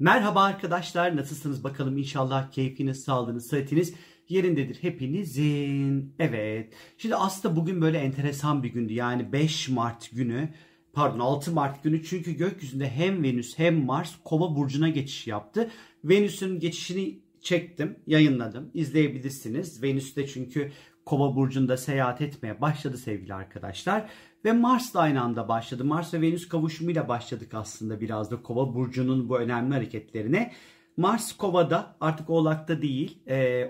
Merhaba arkadaşlar nasılsınız bakalım inşallah keyfiniz, sağlığınız, sıhhatiniz yerindedir hepinizin. Evet şimdi aslında bugün böyle enteresan bir gündü yani 5 Mart günü pardon 6 Mart günü çünkü gökyüzünde hem Venüs hem Mars Kova burcuna geçiş yaptı. Venüs'ün geçişini çektim, yayınladım. İzleyebilirsiniz. Venüs de çünkü Kova burcunda seyahat etmeye başladı sevgili arkadaşlar. Ve Mars da aynı anda başladı. Mars ve Venüs kavuşumuyla başladık aslında biraz da Kova burcunun bu önemli hareketlerine. Mars Kova'da artık Oğlak'ta değil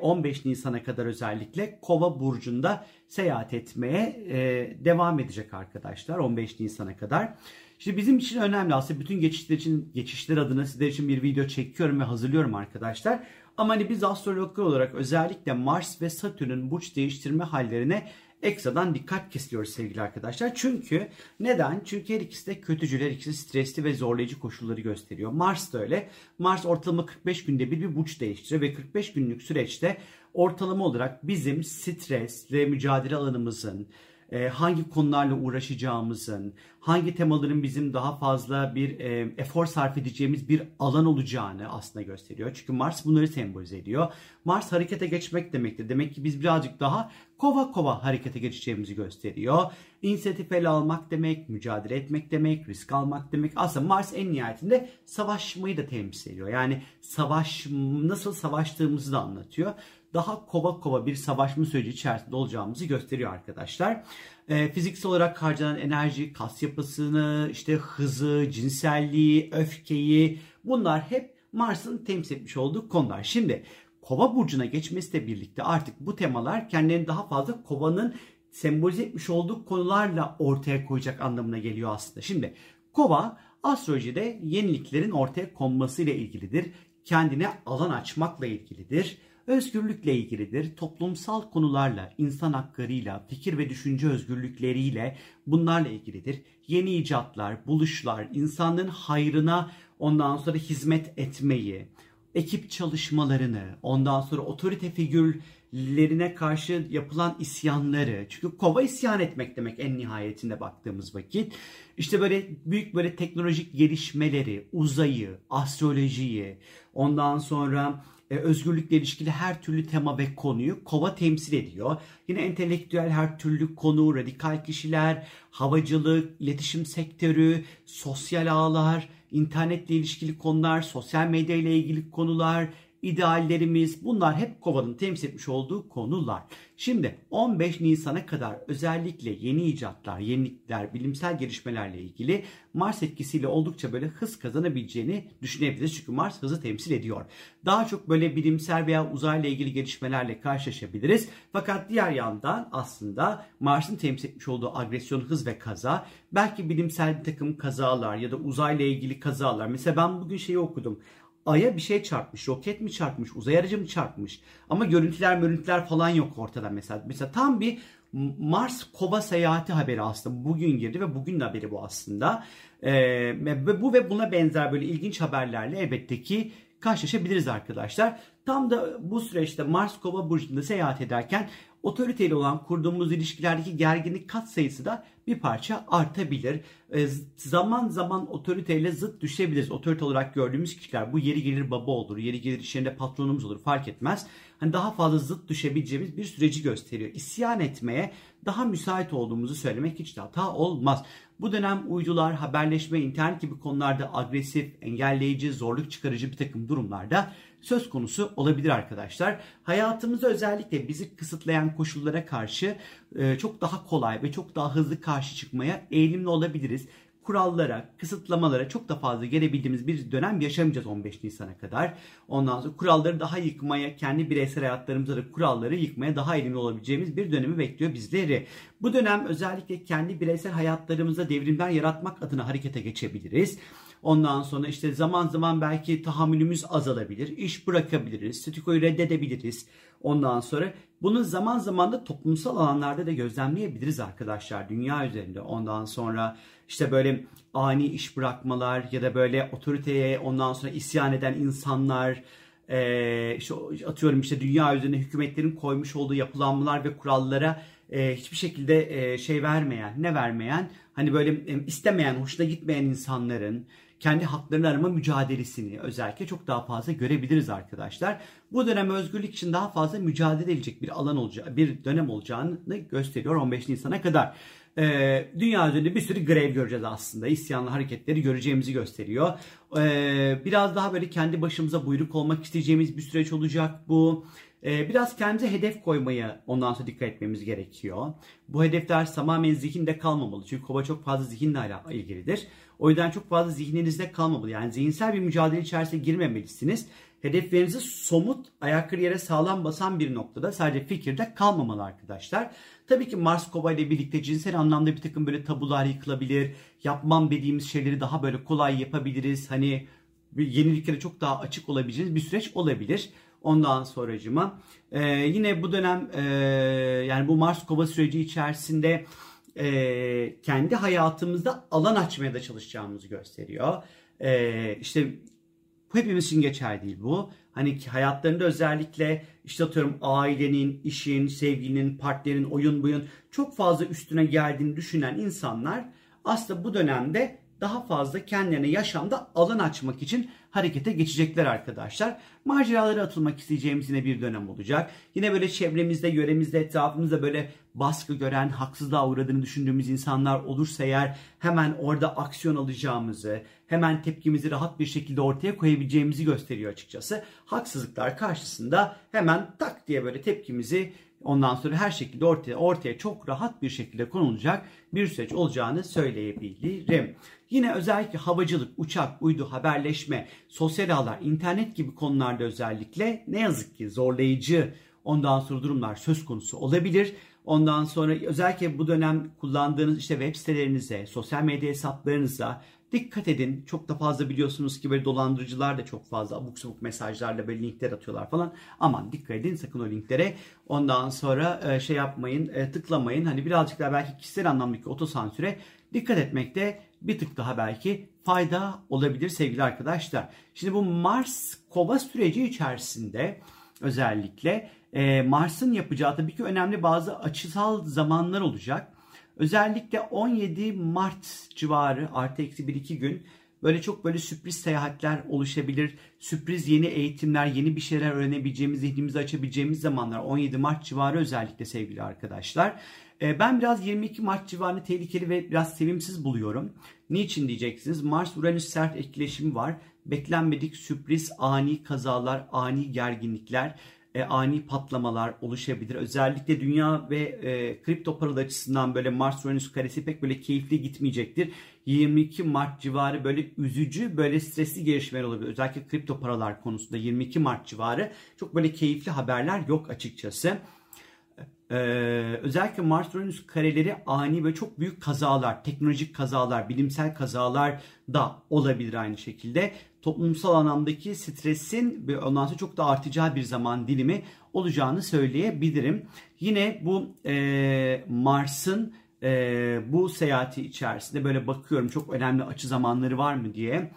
15 Nisan'a kadar özellikle Kova burcunda seyahat etmeye devam edecek arkadaşlar 15 Nisan'a kadar. Şimdi bizim için önemli aslında bütün geçişler için geçişler adına sizler için bir video çekiyorum ve hazırlıyorum arkadaşlar. Ama hani biz astrologlar olarak özellikle Mars ve Satürn'ün burç değiştirme hallerine ekstradan dikkat kesiliyoruz sevgili arkadaşlar. Çünkü neden? Çünkü her ikisi de kötücül, her ikisi stresli ve zorlayıcı koşulları gösteriyor. Mars da öyle. Mars ortalama 45 günde bir bir burç değiştiriyor ve 45 günlük süreçte ortalama olarak bizim stres ve mücadele alanımızın, e, hangi konularla uğraşacağımızın, hangi temaların bizim daha fazla bir e, efor sarf edeceğimiz bir alan olacağını aslında gösteriyor. Çünkü Mars bunları sembolize ediyor. Mars harekete geçmek demektir. Demek ki biz birazcık daha kova kova harekete geçeceğimizi gösteriyor. İnisiyatif ele almak demek, mücadele etmek demek, risk almak demek. Aslında Mars en nihayetinde savaşmayı da temsil ediyor. Yani savaş nasıl savaştığımızı da anlatıyor daha kova kova bir savaşma süreci içerisinde olacağımızı gösteriyor arkadaşlar. E, fiziksel olarak harcanan enerji, kas yapısını, işte hızı, cinselliği, öfkeyi bunlar hep Mars'ın temsil etmiş olduğu konular. Şimdi Kova burcuna geçmesiyle birlikte artık bu temalar kendilerini daha fazla Kova'nın sembolize etmiş olduğu konularla ortaya koyacak anlamına geliyor aslında. Şimdi Kova astrolojide yeniliklerin ortaya konmasıyla ilgilidir. Kendine alan açmakla ilgilidir özgürlükle ilgilidir. Toplumsal konularla, insan haklarıyla, fikir ve düşünce özgürlükleriyle bunlarla ilgilidir. Yeni icatlar, buluşlar, insanlığın hayrına ondan sonra hizmet etmeyi, ekip çalışmalarını, ondan sonra otorite figürlerine karşı yapılan isyanları. Çünkü kova isyan etmek demek en nihayetinde baktığımız vakit. İşte böyle büyük böyle teknolojik gelişmeleri, uzayı, astrolojiyi, ondan sonra e, özgürlükle ilişkili her türlü tema ve konuyu kova temsil ediyor. Yine entelektüel her türlü konu, radikal kişiler, havacılık, iletişim sektörü, sosyal ağlar, internetle ilişkili konular, sosyal medya ile ilgili konular, ideallerimiz bunlar hep kovanın temsil etmiş olduğu konular. Şimdi 15 Nisan'a kadar özellikle yeni icatlar, yenilikler, bilimsel gelişmelerle ilgili Mars etkisiyle oldukça böyle hız kazanabileceğini düşünebiliriz. Çünkü Mars hızı temsil ediyor. Daha çok böyle bilimsel veya uzayla ilgili gelişmelerle karşılaşabiliriz. Fakat diğer yandan aslında Mars'ın temsil etmiş olduğu agresyon, hız ve kaza belki bilimsel bir takım kazalar ya da uzayla ilgili kazalar. Mesela ben bugün şeyi okudum. Ay'a bir şey çarpmış. Roket mi çarpmış? Uzay aracı mı çarpmış? Ama görüntüler görüntüler falan yok ortada mesela. Mesela tam bir Mars Kova seyahati haberi aslında bugün girdi ve bugün haberi bu aslında. Ee, bu ve buna benzer böyle ilginç haberlerle elbette ki karşılaşabiliriz arkadaşlar. Tam da bu süreçte Mars Kova burcunda seyahat ederken otoriteyle olan kurduğumuz ilişkilerdeki gerginlik kat sayısı da bir parça artabilir. E, zaman zaman otoriteyle zıt düşebiliriz. Otorite olarak gördüğümüz kişiler bu yeri gelir baba olur, yeri gelir iş yerinde patronumuz olur fark etmez. Hani daha fazla zıt düşebileceğimiz bir süreci gösteriyor. İsyan etmeye daha müsait olduğumuzu söylemek hiç de hata olmaz. Bu dönem uydular, haberleşme, internet gibi konularda agresif, engelleyici, zorluk çıkarıcı bir takım durumlarda söz konusu olabilir arkadaşlar. Hayatımızda özellikle bizi kısıtlayan koşullara karşı e, çok daha kolay ve çok daha hızlı karşı çıkmaya eğilimli olabiliriz kurallara, kısıtlamalara çok da fazla gelebildiğimiz bir dönem yaşamayacağız 15 Nisan'a kadar. Ondan sonra kuralları daha yıkmaya, kendi bireysel hayatlarımızda da kuralları yıkmaya daha eğilimli olabileceğimiz bir dönemi bekliyor bizleri. Bu dönem özellikle kendi bireysel hayatlarımızda devrimler yaratmak adına harekete geçebiliriz. Ondan sonra işte zaman zaman belki tahammülümüz azalabilir. iş bırakabiliriz. Statikoyu reddedebiliriz. Ondan sonra bunu zaman zaman da toplumsal alanlarda da gözlemleyebiliriz arkadaşlar. Dünya üzerinde. Ondan sonra işte böyle ani iş bırakmalar ya da böyle otoriteye ondan sonra isyan eden insanlar e, işte atıyorum işte dünya üzerinde hükümetlerin koymuş olduğu yapılanmalar ve kurallara e, hiçbir şekilde e, şey vermeyen, ne vermeyen, hani böyle e, istemeyen, hoşuna gitmeyen insanların kendi haklarını arama mücadelesini özellikle çok daha fazla görebiliriz arkadaşlar. Bu dönem özgürlük için daha fazla mücadele edilecek bir alan olacağı, bir dönem olacağını gösteriyor 15 Nisan'a kadar. Ee, dünya üzerinde bir sürü grev göreceğiz aslında. İsyanlı hareketleri göreceğimizi gösteriyor. Ee, biraz daha böyle kendi başımıza buyruk olmak isteyeceğimiz bir süreç olacak bu. Ee, biraz kendimize hedef koymaya ondan sonra dikkat etmemiz gerekiyor. Bu hedefler tamamen zihinde kalmamalı. Çünkü kova çok fazla zihinle ilgilidir. O yüzden çok fazla zihninizde kalmamalı. Yani zihinsel bir mücadele içerisine girmemelisiniz. Hedeflerinizi somut, ayakları yere sağlam basan bir noktada sadece fikirde kalmamalı arkadaşlar. Tabii ki Mars Kova ile birlikte cinsel anlamda bir takım böyle tabular yıkılabilir. Yapmam dediğimiz şeyleri daha böyle kolay yapabiliriz. Hani yeniliklere çok daha açık olabileceğiniz bir süreç olabilir. Ondan sonracıma e, yine bu dönem e, yani bu Mars Kova süreci içerisinde e, kendi hayatımızda alan açmaya da çalışacağımızı gösteriyor. E, işte hepimiz için geçerli değil bu. Hani hayatlarında özellikle işte atıyorum ailenin, işin, sevginin, partnerin, oyun buyun çok fazla üstüne geldiğini düşünen insanlar aslında bu dönemde daha fazla kendilerine yaşamda alan açmak için harekete geçecekler arkadaşlar. Maceralara atılmak isteyeceğimiz yine bir dönem olacak. Yine böyle çevremizde, yöremizde, etrafımızda böyle baskı gören, haksızlığa uğradığını düşündüğümüz insanlar olursa eğer hemen orada aksiyon alacağımızı, hemen tepkimizi rahat bir şekilde ortaya koyabileceğimizi gösteriyor açıkçası. Haksızlıklar karşısında hemen tak diye böyle tepkimizi ondan sonra her şekilde ortaya ortaya çok rahat bir şekilde konulacak bir süreç olacağını söyleyebilirim. Yine özellikle havacılık, uçak, uydu, haberleşme, sosyal ağlar, internet gibi konularda özellikle ne yazık ki zorlayıcı ondan sonra durumlar söz konusu olabilir. Ondan sonra özellikle bu dönem kullandığınız işte web sitelerinize, sosyal medya hesaplarınıza dikkat edin. Çok da fazla biliyorsunuz ki böyle dolandırıcılar da çok fazla abuk sabuk mesajlarla böyle linkler atıyorlar falan. Aman dikkat edin sakın o linklere. Ondan sonra şey yapmayın, tıklamayın. Hani birazcık daha belki kişisel anlamdaki otosansüre dikkat etmekte bir tık daha belki fayda olabilir sevgili arkadaşlar. Şimdi bu Mars kova süreci içerisinde özellikle e, Mars'ın yapacağı tabii ki önemli bazı açısal zamanlar olacak. Özellikle 17 Mart civarı artı eksi 1-2 gün böyle çok böyle sürpriz seyahatler oluşabilir. Sürpriz yeni eğitimler, yeni bir şeyler öğrenebileceğimiz, zihnimizi açabileceğimiz zamanlar 17 Mart civarı özellikle sevgili arkadaşlar. Ee, ben biraz 22 Mart civarını tehlikeli ve biraz sevimsiz buluyorum. Niçin diyeceksiniz? Mars-Uranüs sert etkileşimi var. Beklenmedik sürpriz, ani kazalar, ani gerginlikler, e, ani patlamalar oluşabilir. Özellikle dünya ve e, kripto paralar açısından böyle Mars-Uranüs karesi pek böyle keyifli gitmeyecektir. 22 Mart civarı böyle üzücü, böyle stresli gelişmeler olabilir. Özellikle kripto paralar konusunda 22 Mart civarı çok böyle keyifli haberler yok açıkçası. Ee, özellikle Mars Uranüs kareleri ani ve çok büyük kazalar, teknolojik kazalar, bilimsel kazalar da olabilir aynı şekilde. Toplumsal anlamdaki stresin ve ondan sonra çok da artacağı bir zaman dilimi olacağını söyleyebilirim. Yine bu e, Mars'ın e, bu seyahati içerisinde böyle bakıyorum çok önemli açı zamanları var mı diye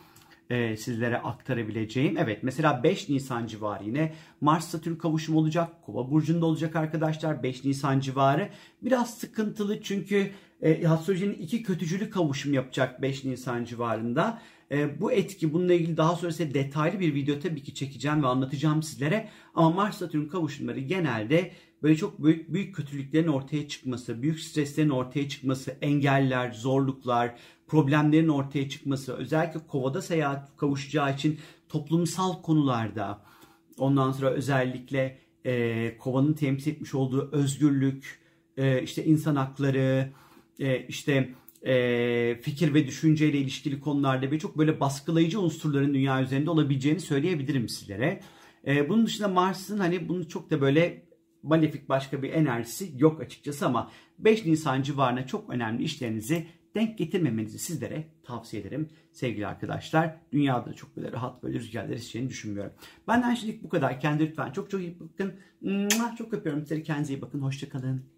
e, sizlere aktarabileceğim. Evet mesela 5 Nisan civarı yine Mars Satürn kavuşumu olacak. Kova burcunda olacak arkadaşlar 5 Nisan civarı. Biraz sıkıntılı çünkü e, astrolojinin iki kötücülü kavuşum yapacak 5 Nisan civarında. E, bu etki bununla ilgili daha sonra size detaylı bir video tabii ki çekeceğim ve anlatacağım sizlere. Ama Mars Satürn kavuşumları genelde böyle çok büyük büyük kötülüklerin ortaya çıkması, büyük streslerin ortaya çıkması, engeller, zorluklar, problemlerin ortaya çıkması, özellikle kovada seyahat kavuşacağı için toplumsal konularda, ondan sonra özellikle e, kovanın temsil etmiş olduğu özgürlük, e, işte insan hakları, e, işte e, fikir ve düşünceyle ilişkili konularda ve çok böyle baskılayıcı unsurların dünya üzerinde olabileceğini söyleyebilirim sizlere. E, bunun dışında Mars'ın hani bunu çok da böyle malefik başka bir enerjisi yok açıkçası ama 5 Nisan civarına çok önemli işlerinizi denk getirmemenizi sizlere tavsiye ederim sevgili arkadaşlar. Dünyada da çok böyle rahat böyle rüzgarlar eseceğini düşünmüyorum. Benden şimdilik bu kadar. Kendi lütfen çok çok iyi bakın. Çok öpüyorum sizleri. Kendinize iyi bakın. Hoşçakalın.